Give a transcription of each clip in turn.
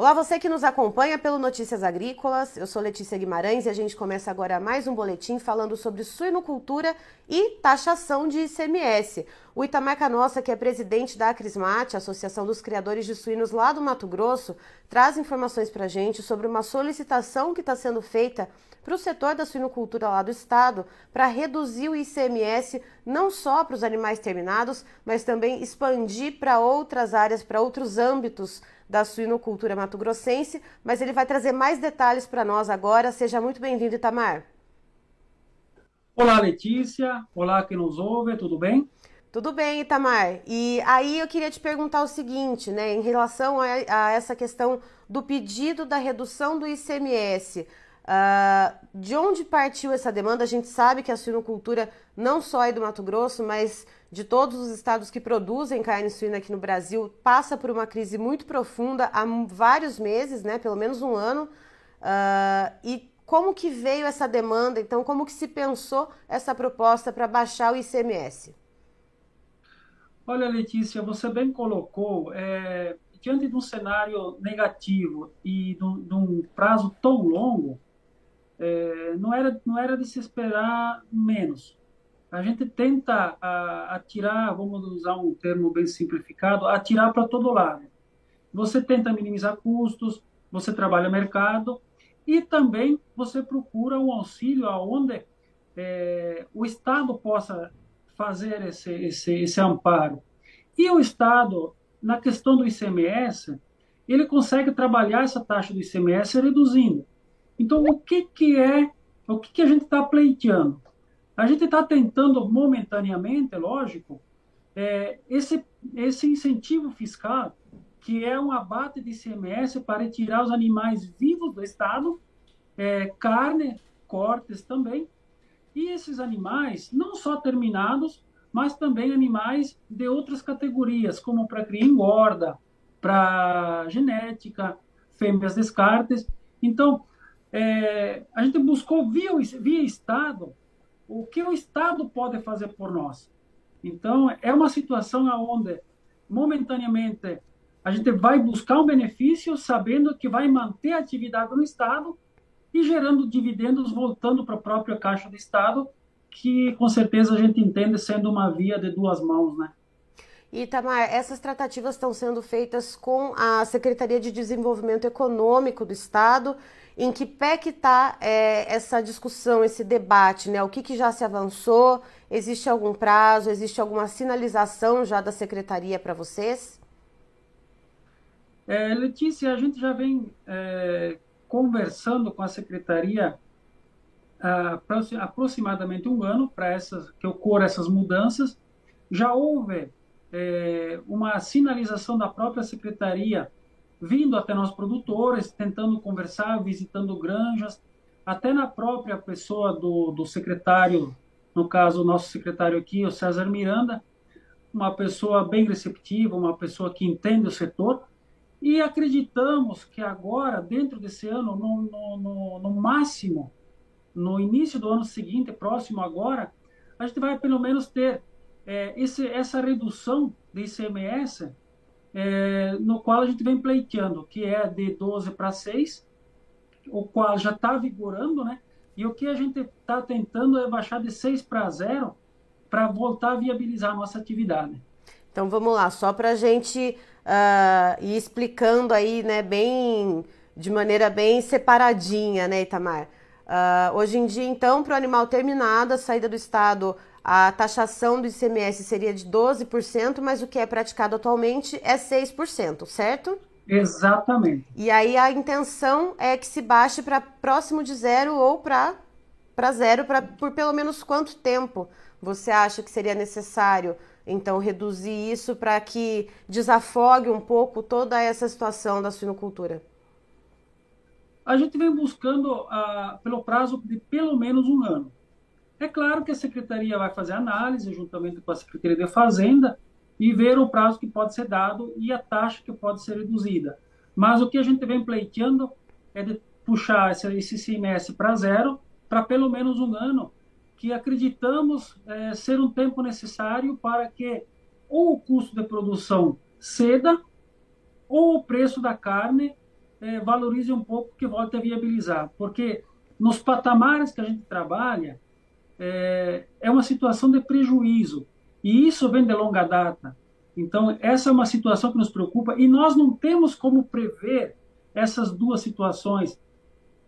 Olá, você que nos acompanha pelo Notícias Agrícolas. Eu sou Letícia Guimarães e a gente começa agora mais um boletim falando sobre suinocultura e taxação de ICMS. O Itamar Canossa, que é presidente da Acrismate, Associação dos Criadores de Suínos lá do Mato Grosso, traz informações para a gente sobre uma solicitação que está sendo feita para o setor da suinocultura lá do estado para reduzir o ICMS não só para os animais terminados, mas também expandir para outras áreas, para outros âmbitos da suinocultura mato-grossense, mas ele vai trazer mais detalhes para nós agora. Seja muito bem-vindo, Itamar. Olá, Letícia. Olá, quem nos ouve, tudo bem? Tudo bem, Itamar. E aí eu queria te perguntar o seguinte, né, em relação a, a essa questão do pedido da redução do ICMS. Uh, de onde partiu essa demanda? A gente sabe que a suinocultura não só é do Mato Grosso, mas de todos os estados que produzem carne suína aqui no Brasil, passa por uma crise muito profunda há vários meses, né, pelo menos um ano. Uh, e como que veio essa demanda? Então, como que se pensou essa proposta para baixar o ICMS? Olha, Letícia, você bem colocou, é, diante de um cenário negativo e de um, prazo tão longo, é, não, era, não era de se esperar menos. A gente tenta atirar, vamos usar um termo bem simplificado, atirar para todo lado. Você tenta minimizar custos, você trabalha mercado e também você procura um auxílio aonde é, o Estado possa fazer esse, esse, esse amparo. E o Estado, na questão do ICMS, ele consegue trabalhar essa taxa do ICMS reduzindo. Então, o que, que é, o que, que a gente está pleiteando? A gente está tentando momentaneamente, lógico, é, esse, esse incentivo fiscal, que é um abate de ICMS para retirar os animais vivos do Estado, é, carne, cortes também, e esses animais, não só terminados, mas também animais de outras categorias, como para cria engorda, para genética, fêmeas descartes. Então, é, a gente buscou via, via Estado o que o Estado pode fazer por nós. Então, é uma situação onde, momentaneamente, a gente vai buscar um benefício sabendo que vai manter a atividade no Estado e gerando dividendos voltando para a própria caixa do Estado, que com certeza a gente entende sendo uma via de duas mãos, né? Itamar, essas tratativas estão sendo feitas com a Secretaria de Desenvolvimento Econômico do Estado. Em que pé que está é, essa discussão, esse debate, né? O que, que já se avançou? Existe algum prazo? Existe alguma sinalização já da Secretaria para vocês? É, Letícia, a gente já vem é, conversando com a Secretaria há aproximadamente um ano para essas que ocorram essas mudanças. Já houve é, uma sinalização da própria secretaria vindo até nós produtores, tentando conversar, visitando granjas, até na própria pessoa do, do secretário, no caso, o nosso secretário aqui, o César Miranda, uma pessoa bem receptiva, uma pessoa que entende o setor, e acreditamos que agora, dentro desse ano, no, no, no, no máximo, no início do ano seguinte, próximo agora, a gente vai pelo menos ter é, esse, essa redução de ICMS, é, no qual a gente vem pleiteando, que é de 12 para 6, o qual já está vigorando, né? E o que a gente está tentando é baixar de 6 para 0 para voltar a viabilizar a nossa atividade. Então vamos lá, só para a gente uh, ir explicando aí, né, bem de maneira bem separadinha, né, Itamar? Uh, hoje em dia, então, para o animal terminado, a saída do Estado, a taxação do ICMS seria de 12%, mas o que é praticado atualmente é 6%, certo? Exatamente. E aí a intenção é que se baixe para próximo de zero ou para zero pra, por pelo menos quanto tempo você acha que seria necessário então reduzir isso para que desafogue um pouco toda essa situação da suinocultura? a gente vem buscando uh, pelo prazo de pelo menos um ano. É claro que a secretaria vai fazer análise juntamente com a Secretaria de Fazenda e ver o prazo que pode ser dado e a taxa que pode ser reduzida. Mas o que a gente vem pleiteando é de puxar esse, esse para zero para pelo menos um ano, que acreditamos é, ser um tempo necessário para que ou o custo de produção ceda ou o preço da carne é, valorize um pouco, que volte a viabilizar. Porque nos patamares que a gente trabalha, é, é uma situação de prejuízo. E isso vem de longa data. Então, essa é uma situação que nos preocupa e nós não temos como prever essas duas situações.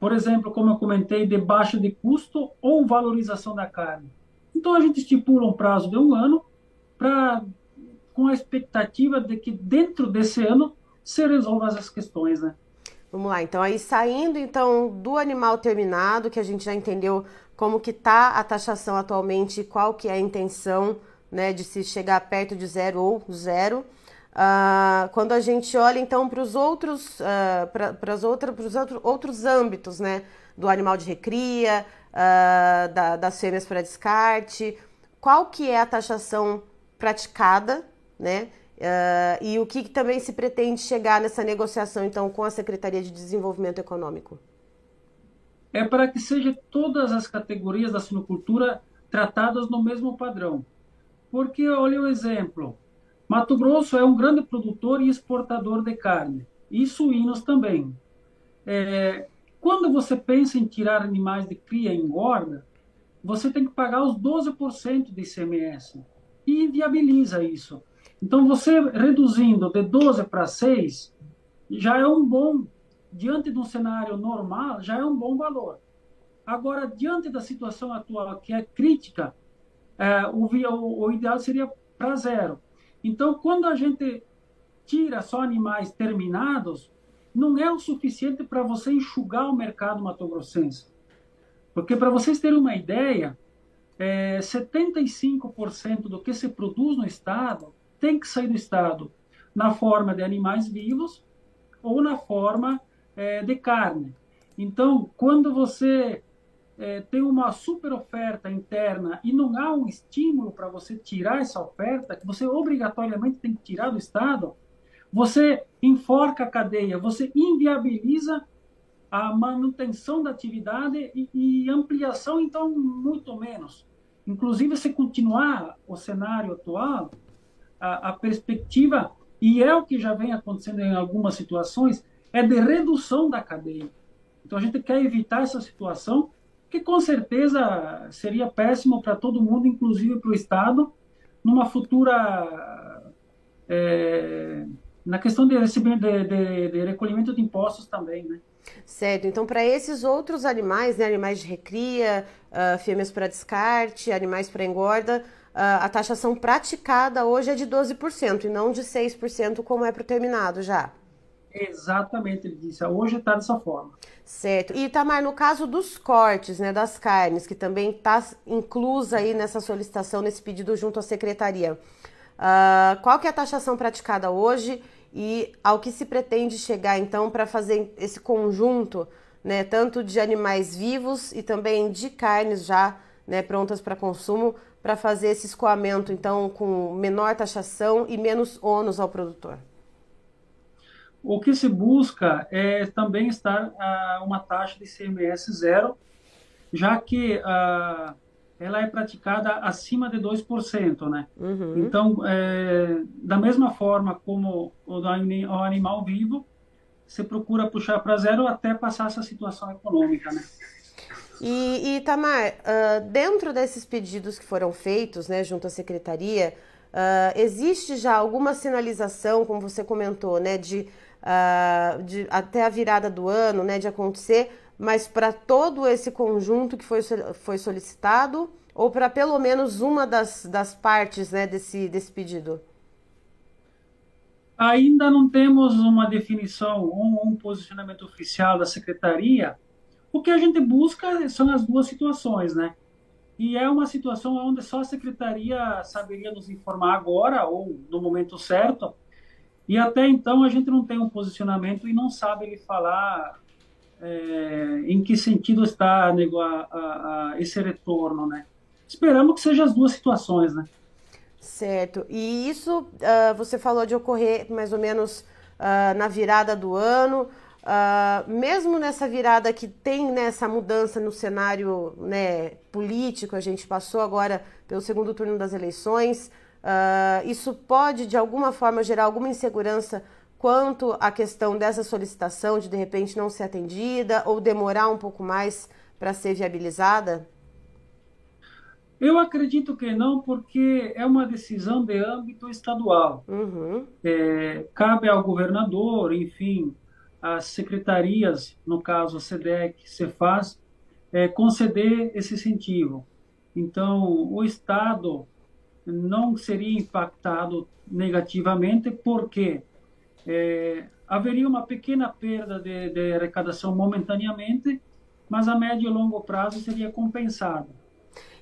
Por exemplo, como eu comentei, de baixa de custo ou valorização da carne. Então, a gente estipula um prazo de um ano para com a expectativa de que dentro desse ano se resolvam essas questões, né? Vamos lá, então aí saindo então do animal terminado, que a gente já entendeu como que tá a taxação atualmente, qual que é a intenção, né, de se chegar perto de zero ou zero. Uh, quando a gente olha então para os outros, uh, para os outros, outros âmbitos, né, do animal de recria, uh, da, das fêmeas para descarte, qual que é a taxação praticada, né? E o que, que, também se pretende chegar nessa negociação, então, com a Secretaria de Desenvolvimento Econômico? É para que sejam todas as categorias da sinocultura tratadas no mesmo padrão. Porque, olha o exemplo, Mato Grosso é um grande produtor e exportador de carne, e suínos também. É, quando você pensa em tirar animais de cria e engorda, você tem que pagar os 12% de ICMS, e viabiliza isso então, você reduzindo de 12 para 6, já é um bom, diante de um cenário normal, já é um bom valor. Agora, diante da situação atual, que é crítica, é, o, o, o ideal seria para zero. Então, quando a gente tira só animais terminados, não é o suficiente para você enxugar o mercado matogrossense. Porque, para vocês terem uma ideia, é, 75% do que se produz no estado tem que sair do estado na forma de animais vivos ou na forma é, de carne. Então, quando você é, tem uma super oferta interna e não há um estímulo para você tirar essa oferta, que você obrigatoriamente tem que tirar do Estado, você enforca a cadeia, você inviabiliza a manutenção da atividade e, e ampliação, então, muito menos. Inclusive, se continuar o cenário atual, a, a perspectiva, e é o que já vem acontecendo em algumas situações, é de redução da cadeia. Então a gente quer evitar essa situação, que com certeza seria péssimo para todo mundo, inclusive para o Estado, numa futura. É, na questão de, de, de, de, recolhimento de impostos também, né? Certo. Então, para esses outros animais, né, animais de recria, uh, fêmeas para descarte, animais para engorda, a taxação praticada hoje é de 12% e não de 6%, como é para o terminado já. Exatamente, ele disse. Hoje está dessa forma. Certo. E Tamar, no caso dos cortes, né, das carnes, que também está inclusa aí nessa solicitação, nesse pedido junto à secretaria, uh, qual que é a taxação praticada hoje e ao que se pretende chegar então para fazer esse conjunto, né, tanto de animais vivos e também de carnes já né, prontas para consumo, para fazer esse escoamento, então, com menor taxação e menos ônus ao produtor? O que se busca é também estar uh, uma taxa de CMS zero, já que uh, ela é praticada acima de 2%, né? Uhum. Então, é, da mesma forma como o, do, o animal vivo, você procura puxar para zero até passar essa situação econômica, né? E, e Tamar, uh, dentro desses pedidos que foram feitos, né, junto à secretaria, uh, existe já alguma sinalização, como você comentou, né, de, uh, de até a virada do ano, né, de acontecer, mas para todo esse conjunto que foi, foi solicitado ou para pelo menos uma das, das partes, né, desse, desse pedido? Ainda não temos uma definição ou um posicionamento oficial da secretaria o que a gente busca são as duas situações, né? E é uma situação onde só a secretaria saberia nos informar agora ou no momento certo. E até então a gente não tem um posicionamento e não sabe ele falar é, em que sentido está a, a, a, esse retorno, né? Esperamos que sejam as duas situações, né? Certo. E isso uh, você falou de ocorrer mais ou menos uh, na virada do ano. Uh, mesmo nessa virada que tem nessa né, mudança no cenário né, político, a gente passou agora pelo segundo turno das eleições, uh, isso pode de alguma forma gerar alguma insegurança quanto à questão dessa solicitação de de repente não ser atendida ou demorar um pouco mais para ser viabilizada? Eu acredito que não, porque é uma decisão de âmbito estadual. Uhum. É, cabe ao governador, enfim, às secretarias, no caso a SEDEC, Cefaz, é, conceder esse incentivo. Então, o Estado não seria impactado negativamente, porque é, haveria uma pequena perda de, de arrecadação momentaneamente, mas a médio e longo prazo seria compensado.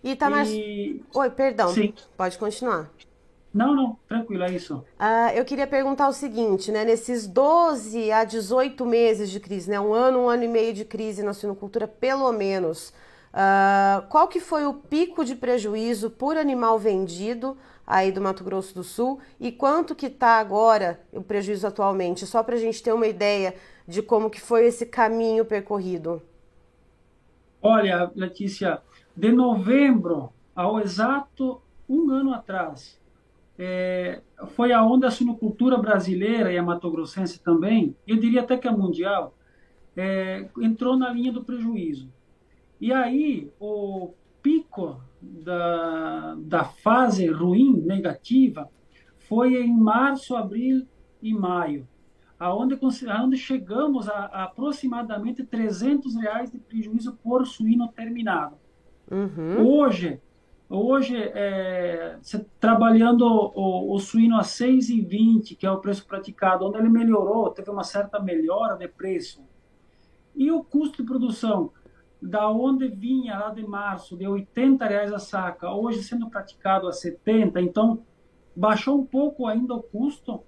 E tá mais. E... Oi, perdão. Sim. Pode continuar. Não, não, tranquilo, é isso. Uh, eu queria perguntar o seguinte, né? Nesses 12 a 18 meses de crise, né? Um ano, um ano e meio de crise na suinocultura, pelo menos. Uh, qual que foi o pico de prejuízo por animal vendido aí do Mato Grosso do Sul e quanto que está agora o prejuízo atualmente? Só para a gente ter uma ideia de como que foi esse caminho percorrido. Olha, Letícia, de novembro ao exato um ano atrás, é, foi aonde a suinocultura brasileira e a matogrossense também, eu diria até que a mundial, é, entrou na linha do prejuízo. E aí, o pico da, da fase ruim, negativa, foi em março, abril e maio, aonde, aonde chegamos a, a aproximadamente 300 reais de prejuízo por suíno terminado. Uhum. Hoje, hoje é, trabalhando o, o, suíno a 6,20, que é o preço praticado, onde ele melhorou, teve uma certa melhora de preço. E o custo de produção, da onde vinha lá de março, de 80 reais a saca, hoje sendo praticado a 70, então baixou um pouco ainda o custo,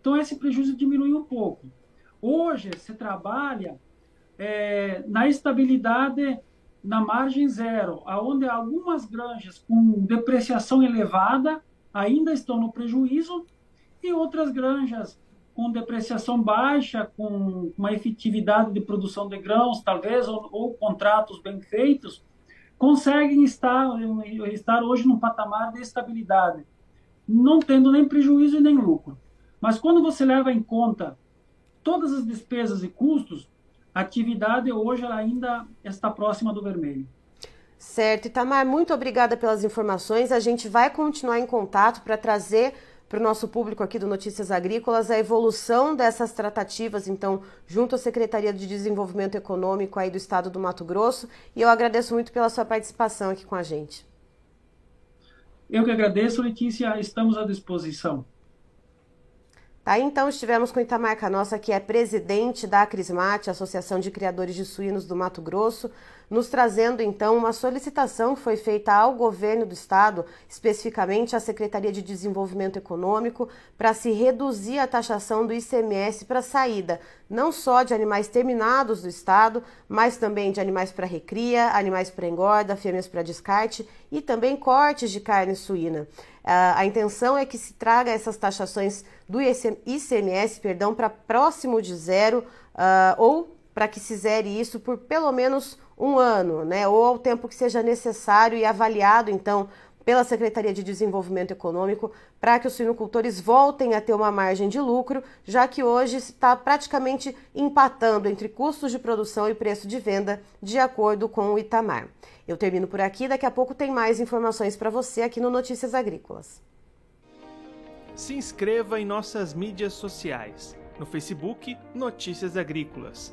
então esse prejuízo diminuiu um pouco. Hoje se trabalha é, na estabilidade na margem zero, aonde algumas granjas com depreciação elevada ainda estão no prejuízo e outras granjas com depreciação baixa, com uma efetividade de produção de grãos, talvez, ou, ou contratos bem feitos, conseguem estar, estar hoje num patamar de estabilidade, não tendo nem prejuízo e nem lucro. Mas quando você leva em conta todas as despesas e custos, a atividade hoje ainda está próxima do vermelho. Certo, Itamar, muito obrigada pelas informações. A gente vai continuar em contato para trazer para o nosso público aqui do Notícias Agrícolas a evolução dessas tratativas, então, junto à Secretaria de Desenvolvimento Econômico aí do Estado do Mato Grosso. E eu agradeço muito pela sua participação aqui com a gente. Eu que agradeço, Letícia. Estamos à disposição. Tá, então estivemos com Itamar Canossa, que é presidente da Acrismate, Associação de Criadores de Suínos do Mato Grosso, nos trazendo então uma solicitação que foi feita ao governo do estado, especificamente à Secretaria de Desenvolvimento Econômico, para se reduzir a taxação do ICMS para saída, não só de animais terminados do estado, mas também de animais para recria, animais para engorda, fêmeas para descarte e também cortes de carne suína. A intenção é que se traga essas taxações do ICMS, perdão, para próximo de zero uh, ou para que se zere isso por pelo menos um ano, né? Ou ao tempo que seja necessário e avaliado, então, pela Secretaria de Desenvolvimento Econômico, para que os suinocultores voltem a ter uma margem de lucro, já que hoje está praticamente empatando entre custos de produção e preço de venda, de acordo com o Itamar. Eu termino por aqui, daqui a pouco tem mais informações para você aqui no Notícias Agrícolas. Se inscreva em nossas mídias sociais. No Facebook, Notícias Agrícolas